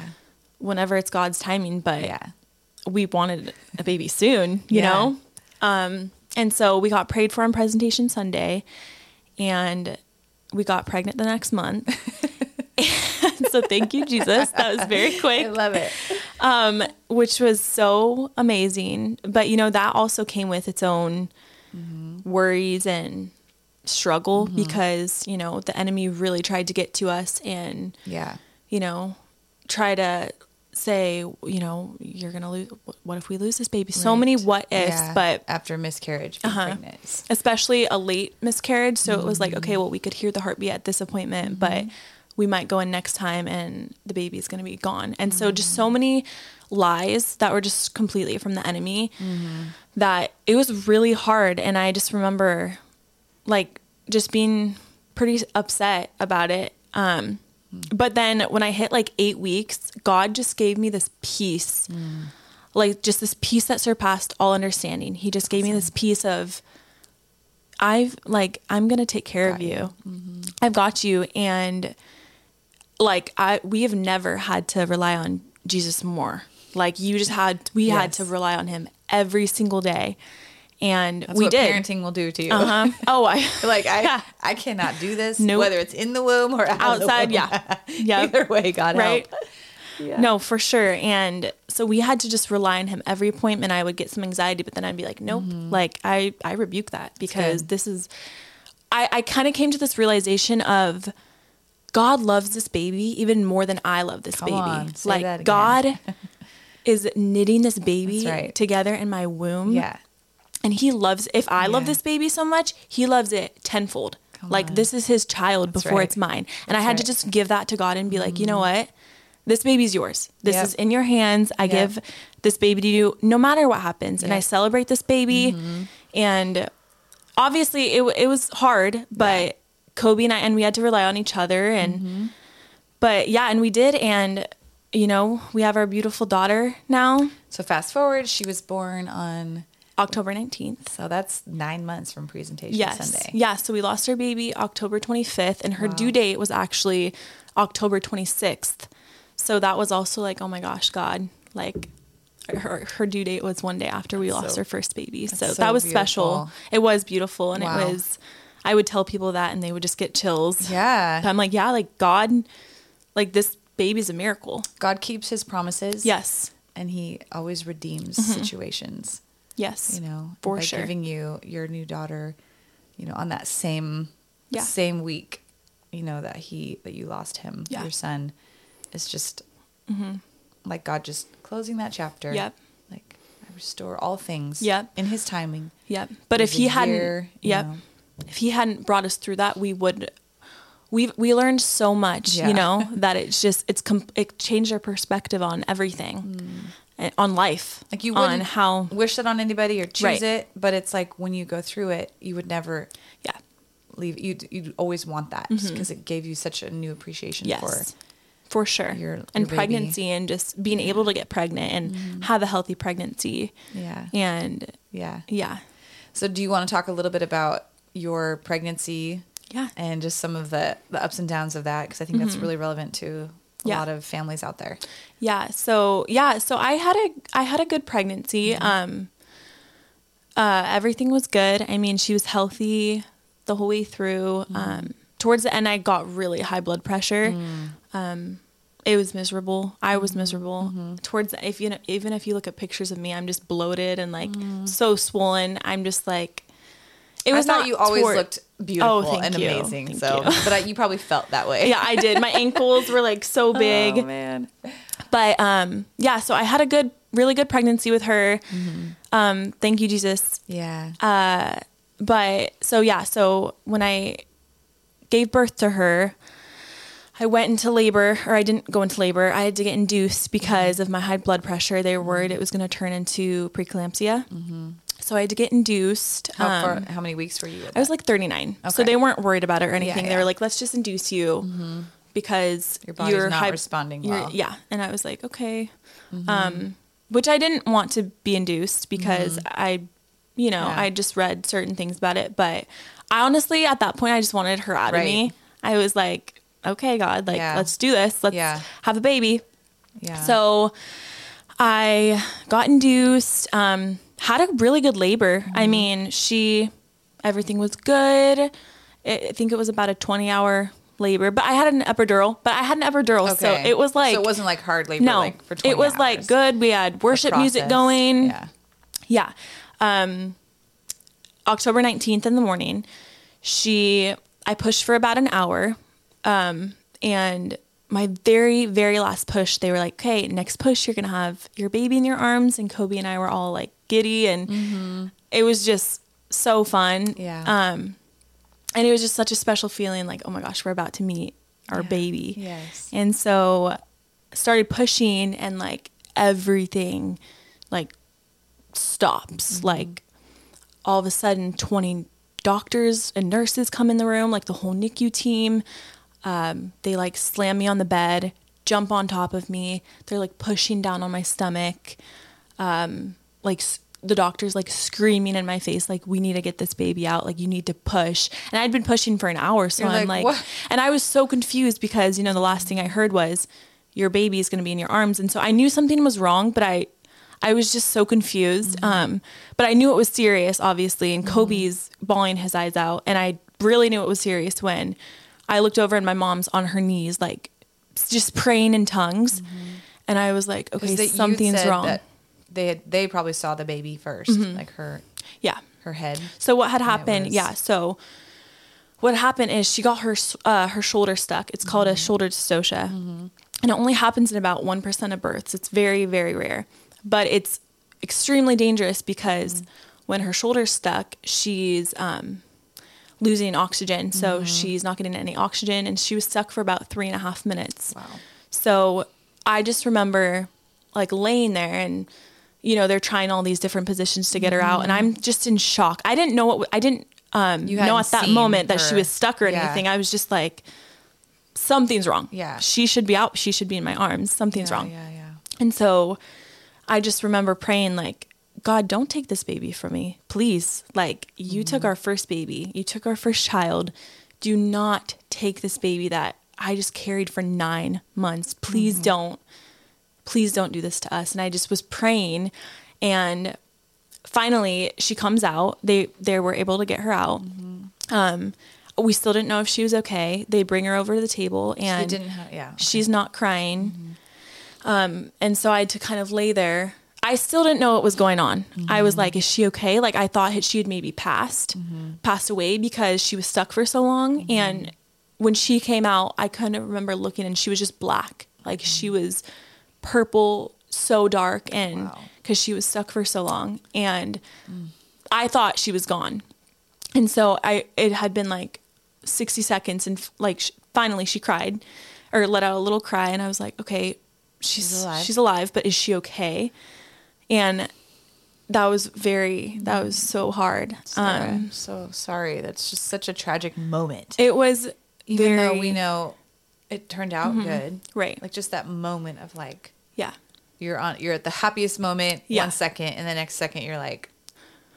whenever it's god's timing but Yeah. We wanted a baby soon, you Yeah. know? Um, and so we got prayed for on presentation Sunday and we got pregnant the next month. so thank you, Jesus. That was very quick. I love it. um, which was so amazing. But, you know, that also came with its own worries and struggle because, you know, the enemy really tried to get to us and Yeah. you know, try to say, you know, you're going to lose. What if we lose this baby? So many what ifs, Yeah. but after miscarriage, Uh-huh. especially a late miscarriage. So it was like, Mm-hmm. okay, well, we could hear the heartbeat at this appointment, but we might go in next time and the baby's going to be gone. And so just Mm-hmm. so many lies that were just completely from the enemy Mm-hmm. that it was really hard. And I just remember like just being pretty upset about it. Um, but then when I hit like eight weeks, God just gave me this peace, mm. like just this peace that surpassed all understanding. He just gave me this peace of, I've like, I'm going to take care Got of you. you. I've got you. And like, I, we have never had to rely on Jesus more. Like you just had, we had to rely on him every single day. And That's we what did. parenting will do to you. Uh-huh. Oh, I, like I, Yeah. I cannot do this. Nope. Whether it's in the womb or out outside. Yeah. Yeah. Either way, God right? help. No, for sure. And so we had to just rely on him every appointment. I would get some anxiety, but then I'd be like, nope, like I, I rebuke that because this is, I, I kind of came to this realization of God loves this baby even more than I love this Come baby. on, like. God is knitting this baby right. together in my womb. Yeah. And he loves, if I love this baby so much, he loves it tenfold. like on. this is his child That's before right. it's mine. And I That's had to just give that to God and be like, you know mm. what? This baby's yours. This Yep. is in your hands. I Yep. give this baby to you no matter what happens. And I celebrate this baby. Mm-hmm. And obviously it, it was hard, but Kobe and I, and we had to rely on each other. And, mm-hmm. but yeah, and we did. And, you know, we have our beautiful daughter now, So fast forward, she was born on. October 19th. So that's nine months from presentation Yes. Sunday. Yeah. So we lost our baby October 25th, and her due date was actually October 26th. so that was also like, oh my gosh, God, like her, her due date was one day after we lost so- our first baby. So, so that was special. It was beautiful. And Wow. it was, I would tell people that and they would just get chills. Yeah. But I'm like, yeah, like God, like this baby's a miracle. God keeps his promises. Yes. And he always redeems mm-hmm. situations, Yes. you know, For sure. giving you your new daughter, you know, on that same Yeah. same week, you know, that he that you lost him, Yeah. Mm-hmm. your son. It's just like God just closing that chapter. Yep. Like I restore all things Yep. in his timing. Yep. But if he hadn't, year, yep. know. If he hadn't brought us through that, we would. We we learned so much, Yeah. you know, that it's just it's com- it changed our perspective on everything, and Eh, on life. Like you wouldn't how wish it on anybody or choose Right. it, but it's like when you go through it, you would never yeah leave. You you always want that because mm-hmm. it gave you such a new appreciation Mm-hmm. yes for. for sure your- your and baby. pregnancy and just being able to get pregnant and mm-hmm. have a healthy pregnancy Yeah. and Yeah. yeah So, do you want to talk a little bit about your pregnancy? Yeah. And just some of the the ups and downs of that because I think that's mm-hmm. really relevant to a Mm-hmm. Yeah. lot of families out there. Yeah. So yeah. So I had a I had a good pregnancy. Um. Uh, everything was good. I mean, she was healthy the whole way through. Um. Towards the end, I got really high blood pressure. Um. It was miserable. I was miserable. Towards the, if you know, even if you look at pictures of me, I'm just bloated and like so swollen. I'm just like. It was I thought not you always toward- looked beautiful thank and you. amazing. Thank so, you. but I, you probably felt that way. Yeah, I did. My ankles were like so big. Oh man. But um, yeah, so I had a good, really good pregnancy with her. Um, thank you, Jesus. Yeah. Uh, but so yeah, so when I gave birth to her, I went into labor, or I didn't go into labor. I had to get induced because of my high blood pressure. They were worried it was going to turn into preeclampsia. So I had to get induced. how far? Um, How many weeks were you? I was like 39. Okay. So they weren't worried about it or anything. They yeah. were like, let's just induce you because Your body's you're not responding well. Yeah. And I was like, okay. Um, which I didn't want to be induced because I, you know, Yeah. I just read certain things about it. But I honestly, at that point, I just wanted her out Right. of me. I was like, okay, God, like, Yeah. let's do this. Let's Yeah. have a baby. yeah. So I got induced, um, had a really good labor. Mm-hmm. I mean, she, everything was good. I think it was about a 20 hour labor, but I had an epidural, but I had an epidural. So it was like, so it wasn't like hard labor. no, like for 20 it was like good. We had worship music going. Yeah. Yeah. Um, October 19th in the morning, she, I pushed for about an hour. Um, and my very, very last push, they were like, okay, next push, you're going to have your baby in your arms. And Kobe and I were all like giddy. And it was just so fun. Mm-hmm. Yeah. Um, and it was just such a special feeling like, oh my gosh, we're about to meet our Yeah. baby. Yes. And so started pushing and like everything like stops. Mm-hmm. Like all of a sudden 20 doctors and nurses come in the room, like the whole NICU team. Um, they like slam me on the bed, jump on top of me. They're like pushing down on my stomach. Um, like s- the doctors like screaming in my face, like, we need to get this baby out. Like, you need to push. And I'd been pushing for an hour. So You're I'm like, like, and I was so confused because, you know, the last thing I heard was your baby is going to be in your arms. And so I knew something was wrong, but I, I was just so confused. Mm-hmm. Um, but I knew it was serious, obviously. And Kobe's bawling his eyes out. And I really knew it was serious when I looked over and my mom's on her knees, like just praying in tongues. And I was like, okay, something's wrong. They had, they probably saw the baby 1st like her yeah. her head. So what had happened? was- Yeah. So what happened is she got her uh, her shoulder stuck. It's called Mm-hmm. a shoulder dystocia, and it only happens in about one percent of births. It's very very rare, but it's extremely dangerous because Mm-hmm. when her shoulder's stuck, she's um, losing oxygen. So Mm-hmm. she's not getting any oxygen, and she was stuck for about three and a half minutes. Wow. So I just remember like laying there and you know they're trying all these different positions to get her out and I'm just in shock. I didn't know what I didn't um You know at that moment that she was stuck or Yeah. anything. I was just like something's wrong. Yeah. She should be out. She should be in my arms. Something's Yeah, wrong. Yeah, yeah. And so I just remember praying like God, don't take this baby from me. Please. Like you Mm-hmm. took our first baby. You took our first child. Do not take this baby that I just carried for nine months. Please don't, please don't do this to us. And I just was praying. And finally, she comes out. They they were able to get her out. Um, we still didn't know if she was okay. They bring her over to the table, and she didn't have- yeah, okay. she's not crying. Um, and so I had to kind of lay there. I still didn't know what was going on. I was mm-hmm. like, "Is she okay?" Like I thought she had maybe passed, mm-hmm. passed away because she was stuck for so long. Mm-hmm. And when she came out, I couldn't remember looking, and she was just black. Like she was purple, so dark, and Wow. because she was stuck for so long, and mm. I thought she was gone. And so I, it had been like 60 seconds, and like sh- finally she cried, or let out a little cry, and I was like, okay, she's She's alive. she's alive, but is she okay? And that was very that was so hard. Sarah, Um, I'm so sorry. That's just such a tragic moment. it was Even very, though we know it turned out good, Right. Like just that moment of like yeah, you're on, you're at the happiest moment Yeah. one second, and the next second you're like,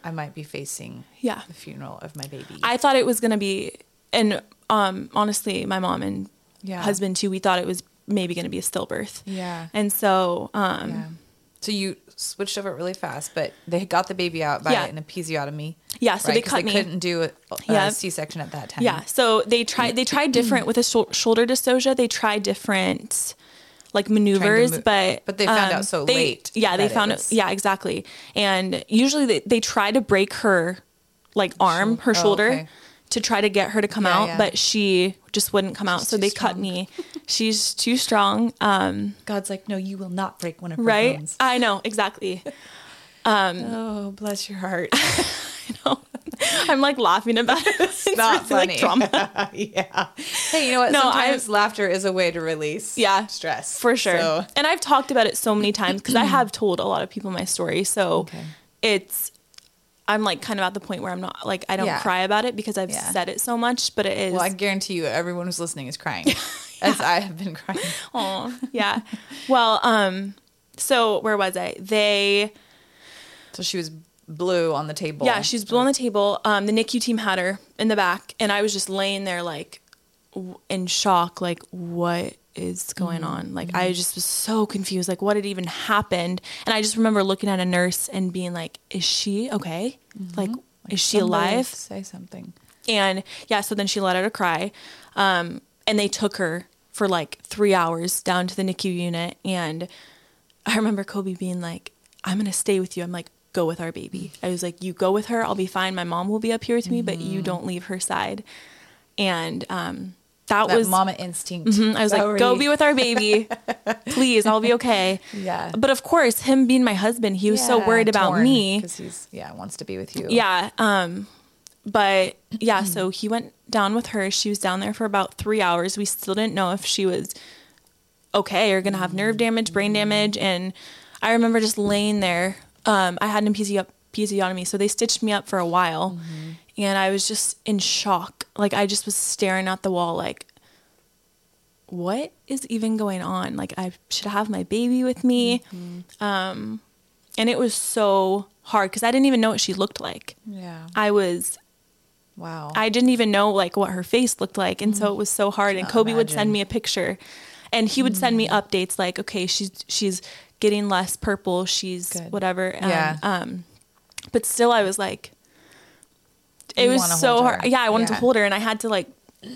I might be facing Yeah. the funeral of my baby. I thought it was gonna be, and um, honestly, my mom and Yeah. husband too, we thought it was maybe gonna be a stillbirth. Yeah. and so um, yeah. So you switched over really fast, but they got the baby out by Yeah. an episiotomy. Yeah, so they 'Cause cut me. couldn't do a, Yeah. C-section at that time. Yeah. So they tried they tried different with a shou- shoulder dystocia. They tried different like maneuvers, mo- but but they found um, out so they- late Yeah, they that it found was-. Yeah, exactly. And usually they, they try to break her like arm, her oh, shoulder. okay. To try to get her to come Yeah, out, yeah. but she just wouldn't come out. so they cut me. She's too strong. Um, God's like, no, you will not break one of her right? bones. I know exactly. Oh, bless your heart. I'm like laughing about it. It's not really, like, funny. trauma. yeah. Hey, you know what? No, Sometimes laughter is a way to release yeah stress. for sure So, and i've talked about it so many times because i have told a lot of people my story so Okay. it's i'm like kind of at the point where i'm not like i don't Yeah. cry about it because i've Yeah. said it so much but it is well, I guarantee you, everyone who's listening is crying, as I have been crying. Aw, yeah well um so where was i they So she was blue on the table. yeah she was blue on the table um the nicu team had her in the back and i was just laying there like w- in shock like what is going Mm-hmm. on. Like i just was so confused like what had even happened? And i just remember looking at a nurse and being like is she okay? Like is she Mm-hmm. Somebody alive? Say something. and yeah so then she let out a cry. Um and they took her for like three hours down to the nicu unit. And i remember kobe being like i'm gonna stay with you. I'm like go with our baby. I was like you go with her. I'll be fine. My mom will be up here with me but Mm-hmm. you don't leave her side. And um that, That was mama instinct. Mhm, I was like, go be with our baby. Please, I'll be okay. Yeah. But of course, him being my husband, he was so worried about me. because he's yeah wants to be with you. Yeah. Um, but yeah, so he went down with her. She was down there for about three hours. We still didn't know if she was okay or gonna have nerve damage, brain damage. And I remember just laying there. Um, I had an episio- episiotomy, so they stitched me up for a while, and I was just in shock. Like I just was staring at the wall, like, what is even going on? Like I should have my baby with me. Um, and it was so hard because I didn't even know what she looked like. Yeah. I was Wow. I didn't even know like what her face looked like, and so it was so hard. And Kobe would send me a picture, and he would send me updates like, okay, she's she's getting less purple, she's Good. whatever. And, Yeah. Um, but still, I was like, it was so hard. Yeah, I wanted to hold her, and I had to like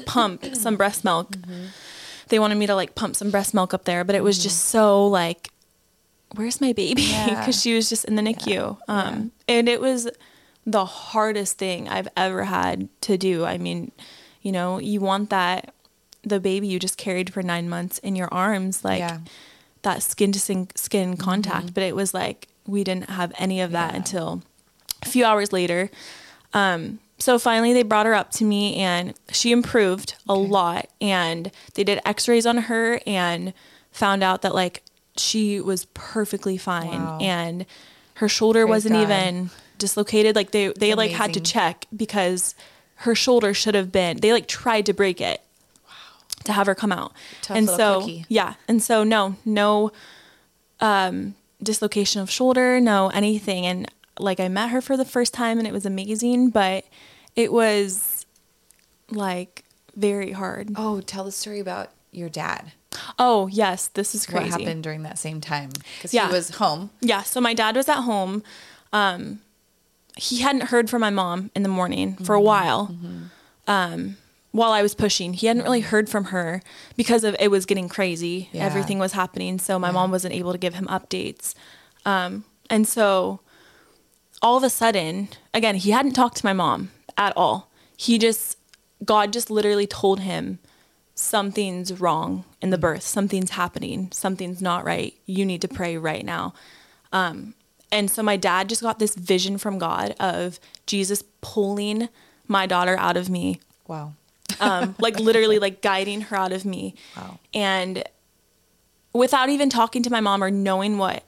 pump some breast milk. They wanted me to like pump some breast milk up there, but it was just so like, where's my baby? Because Yeah. she was just in the NICU. Um, and it was the hardest thing I've ever had to do. I mean, you know, you want that the baby you just carried for nine months in your arms, like Yeah. that skin to skin, skin contact. But it was like we didn't have any of that Mm-hmm. Yeah. until a few hours later. Um, so finally, they brought her up to me, and she improved a Okay. lot. And they did X-rays on her and found out that like she was perfectly fine, Wow. and her shoulder Praise wasn't God. even dislocated. Like they they like had to check because her shoulder should have been. They like tried to break it. To have her come out, Tough and so cookie. yeah, and so no, no um, dislocation of shoulder, no anything. And like I met her for the first time and it was amazing, but it was like very hard. Oh, tell the story about your dad. Oh, yes, this is crazy. What happened during that same time? Because Yeah. he was home. Yeah, so my dad was at home. Um, he hadn't heard from my mom in the morning for Mm-hmm. a while. Um, while I was pushing, he hadn't really heard from her because of it was getting crazy. Yeah. Everything was happening, so my mom wasn't able to give him updates. Um, and so all of a sudden, again, he hadn't talked to my mom at all. He just God just literally told him something's wrong in the birth, something's happening, something's not right. You need to pray right now. Um, and so my dad just got this vision from God of Jesus pulling my daughter out of me, Wow. um, like literally like guiding her out of me. Wow. And without even talking to my mom or knowing what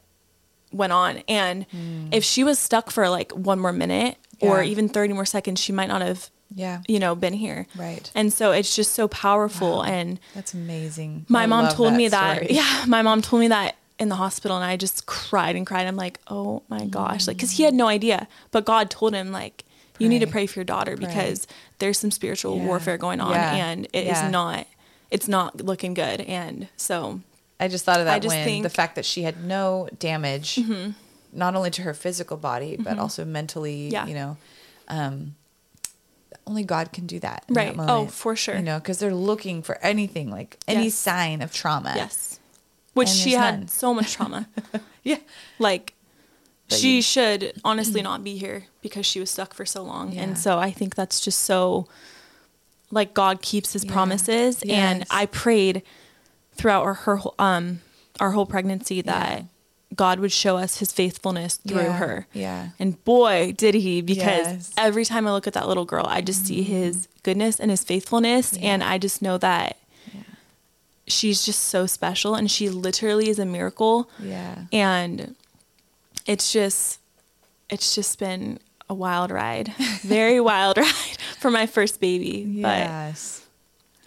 went on. And if she was stuck for like one more minute or even 30 more seconds, she might not have, Yeah. you know, been here. Right. And so it's just so powerful. And That's amazing. my I mom told me that, story. yeah, my mom told me that in the hospital and I just cried and cried. I'm like, oh my gosh. Like, cause he had no idea, but God told him like, you need to Pray. pray for your daughter because there's some spiritual Yeah. warfare going on Yeah. and it is Yeah. not, it's not looking good. And so I just thought of that I just when think- Mm-hmm. the fact that she had no damage, not only to her physical body, but also mentally, Yeah. you know, um, only God can do that. in that Right. Oh, for sure. You know, because they're looking for anything, like any Yes. sign of trauma. Yes. Which And she had none. so much trauma. Yeah. like But she you- should honestly not be here because she was stuck for so long. Yeah. And so I think that's just so like God keeps his Yeah. promises and I prayed throughout our her whole- um our whole pregnancy that. God would show us his faithfulness through Yeah. her. Yeah. And boy, did he because Yes. every time I look at that little girl, I just see his goodness and his faithfulness Yeah. and I just know that she's just so special and she literally is a miracle Yeah. and it's just it's just been a wild ride very wild ride for my first baby Yes.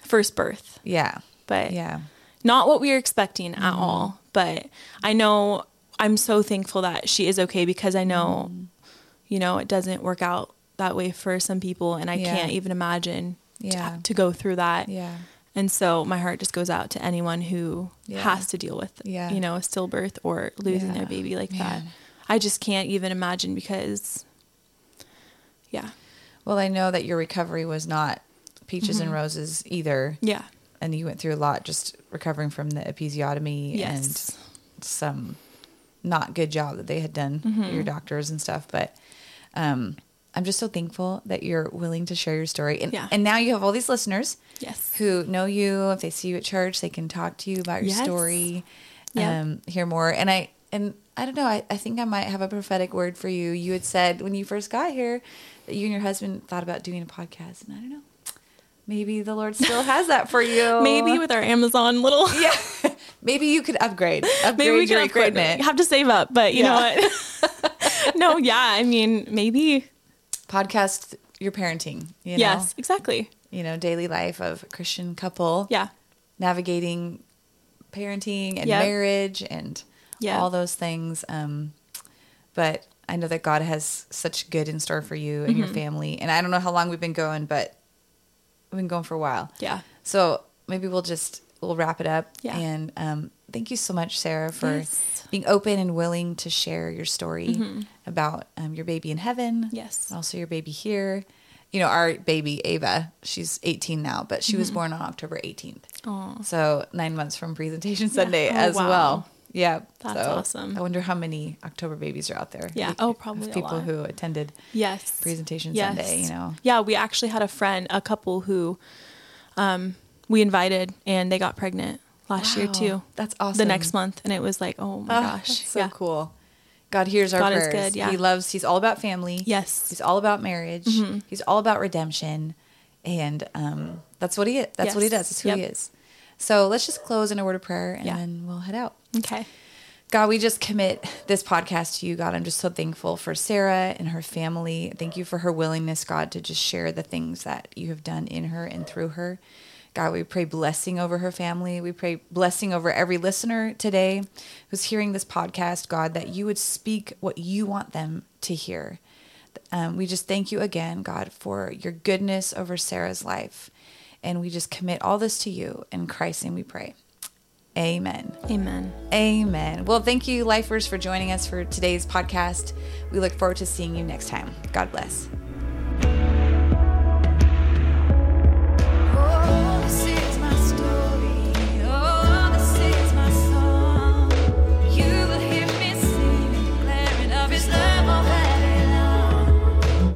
but first birth Yeah. but Yeah. not what we were expecting at mm-hmm. all but i know i'm so thankful that she is okay because i know you know it doesn't work out that way for some people and i Yeah. can't even imagine to- Yeah. to, go through that Yeah. and so my heart just goes out to anyone who Yeah. has to deal with, Yeah. you know, a stillbirth or losing their baby like that. I just can't even imagine because, yeah, Well, I know that your recovery was not peaches Mm-hmm. and roses either. yeah, And you went through a lot just recovering from the episiotomy yes, and some not good job that they had done, Mm-hmm. your doctors and stuff. But um, I'm just so thankful that you're willing to share your story. And, Yeah. and now you have all these listeners yes, who know you. If they see you at church, they can talk to you about your Yes. story, Yep. um, hear more. And I and I don't know. I, I think I might have a prophetic word for you. You had said when you first got here that you and your husband thought about doing a podcast, and I don't know. Maybe the Lord still has that for you. maybe with our Amazon little, yeah. Maybe you could upgrade. Upgrade maybe we can upgrade. equipment. You have to save up, but you know what? no, yeah, I mean, maybe, Podcast your parenting. You know? yes, exactly, You know, daily life of a Christian couple. yeah, navigating parenting and Yep. marriage and Yeah. all those things. Um, but I know that God has such good in store for you and Mm-hmm. your family. And I don't know how long we've been going, but we've been going for a while. yeah, So maybe we'll just we'll wrap it up. Yeah. And um, thank you so much, Sarah, for Yes. being open and willing to share your story Mm-hmm. about um, your baby in heaven. Yes. and Also, your baby here. You know, our baby Ava, she's 18 now, but she Mm-hmm. was born on October 18th. Aw. So nine months from presentation Sunday Oh, as wow. well. Yeah, That's so awesome. I wonder how many October babies are out there. Yeah. Like, Oh, probably people who attended yes, presentation Sunday. You know, Yeah, we actually had a friend, a couple who um, we invited and they got pregnant last year too. That's awesome. The next month. And it was like, oh my Ah, gosh. that's so yeah. cool. God hears our God is prayers. good, yeah. He loves. He's all about family. Yes. Mm-hmm. He's all about marriage. He's all about redemption, and um, that's what he. is. That's what he does. That's who he is. So let's just close in a word of prayer, and Yeah. then we'll head out. Okay. God, we just commit this podcast to you, God. I'm just so thankful for Sarah and her family. Thank you for her willingness, God, to just share the things that you have done in her and through her. God, we pray blessing over her family. We pray blessing over every listener today who's hearing this podcast, God, that you would speak what you want them to hear. Um, we just thank you again, God, for your goodness over Sarah's life. And we just commit all this to you. In Christ's name we pray. Amen. Amen. Amen. Well, thank you, lifers, for joining us for today's podcast. We look forward to seeing you next time. God bless.